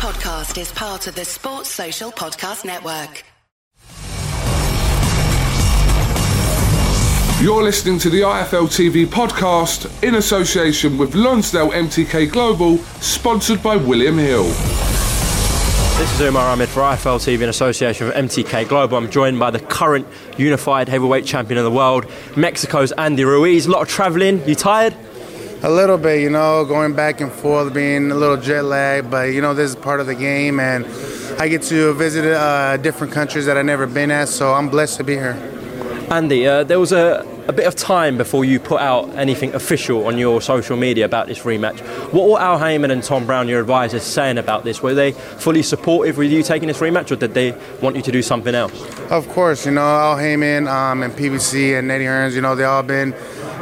podcast is part of the Sports Social Podcast Network. You're listening to the IFL TV podcast in association with Lonsdale MTK Global, sponsored by William Hill. This is Umar Ahmed for IFL TV in association with MTK Global. I'm joined by the current unified heavyweight champion of the world, Mexico's Andy Ruiz. A lot of travelling. You tired? A little bit, you know, going back and forth, being a little jet lagged, but you know, this is part of the game, and I get to visit uh, different countries that I've never been at, so I'm blessed to be here. Andy, uh, there was a, a bit of time before you put out anything official on your social media about this rematch. What were Al Haymon and Tom Brown, your advisors, saying about this? Were they fully supportive with you taking this rematch, or did they want you to do something else? Of course, you know, Al Haymon um, and PBC and Eddie Hearns, you know, they all been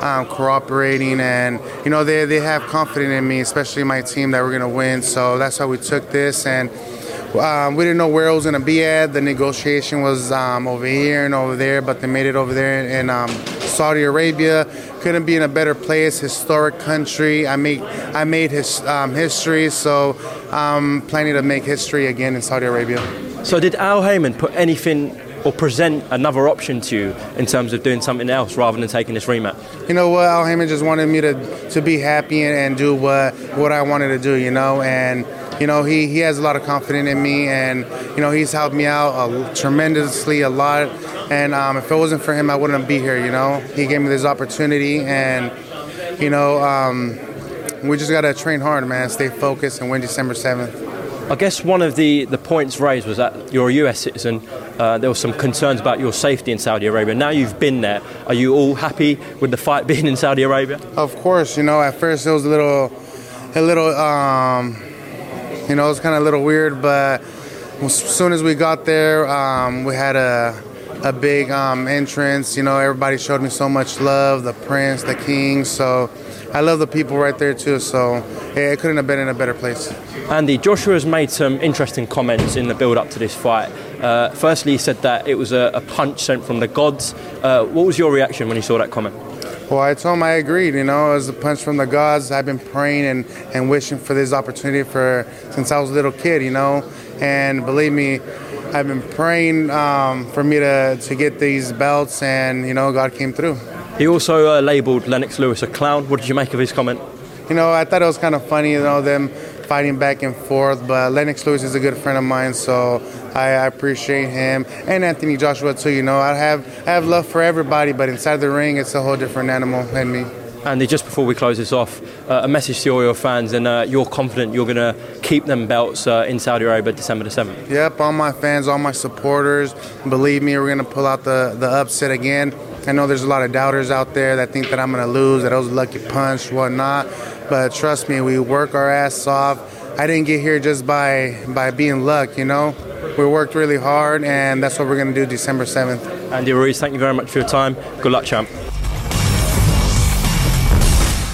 um, cooperating and, you know, they, they have confidence in me, especially my team, that we're to win. So that's how we took this. And um, we didn't know where it was to be at. The negotiation was um, over here and over there, but they made it over there in um, Saudi Arabia. Couldn't be in a better place. Historic country. I made I made his um, history, so I'm planning to make history again in Saudi Arabia. So, did Al Haymon put anything or present another option to you in terms of doing something else rather than taking this rematch? You know what? Al Haymon just wanted me to to be happy and, and do what what I wanted to do. You know, and you know, he, he has a lot of confidence in me, and you know, he's helped me out tremendously a lot. And um, if it wasn't for him, I wouldn't be here. You know, he gave me this opportunity, and you know, um, we just gotta train hard, man. Stay focused, and win December seventh. I guess one of the, the points raised was that you're a US citizen. Uh, there were some concerns about your safety in Saudi Arabia. Now you've been there. Are you all happy with the fight being in Saudi Arabia? Of course, you know, at first it was a little, a little. Um, you know, it was kind of a little weird, but as soon as we got there, um, we had a a big um, entrance. You know, everybody showed me so much love. The prince, the king. So I love the people right there too. So yeah, it couldn't have been in a better place. Andy, Joshua has made some interesting comments in the build-up to this fight. Uh, firstly, he said that it was a, a punch sent from the gods. Uh, what was your reaction when you saw that comment? Well, I told him I agreed. You know, it was a punch from the gods. I've been praying and, and wishing for this opportunity for since I was a little kid. You know, and believe me, I've been praying um, for me to, to get these belts, and you know, God came through. He also uh, labelled Lennox Lewis a clown. What did you make of his comment? You know, I thought it was kind of funny. You know, them fighting back and forth. But Lennox Lewis is a good friend of mine, so I, I, appreciate him and Anthony Joshua too. You know, I have I have love for everybody, but inside the ring, it's a whole different animal than me. Andy, just before we close this off, uh, a message to all your fans, and uh, you're confident you're going to keep them belts uh, in Saudi Arabia December the 7th. Yep, all my fans, all my supporters, believe me, we're going to pull out the, the upset again. I know there's a lot of doubters out there that think that I'm going to lose, that I was a lucky punch, whatnot. But trust me, we work our ass off. I didn't get here just by by being luck, you know. We worked really hard, and that's what we're going to do December 7th. Andy Ruiz, thank you very much for your time. Good luck, champ.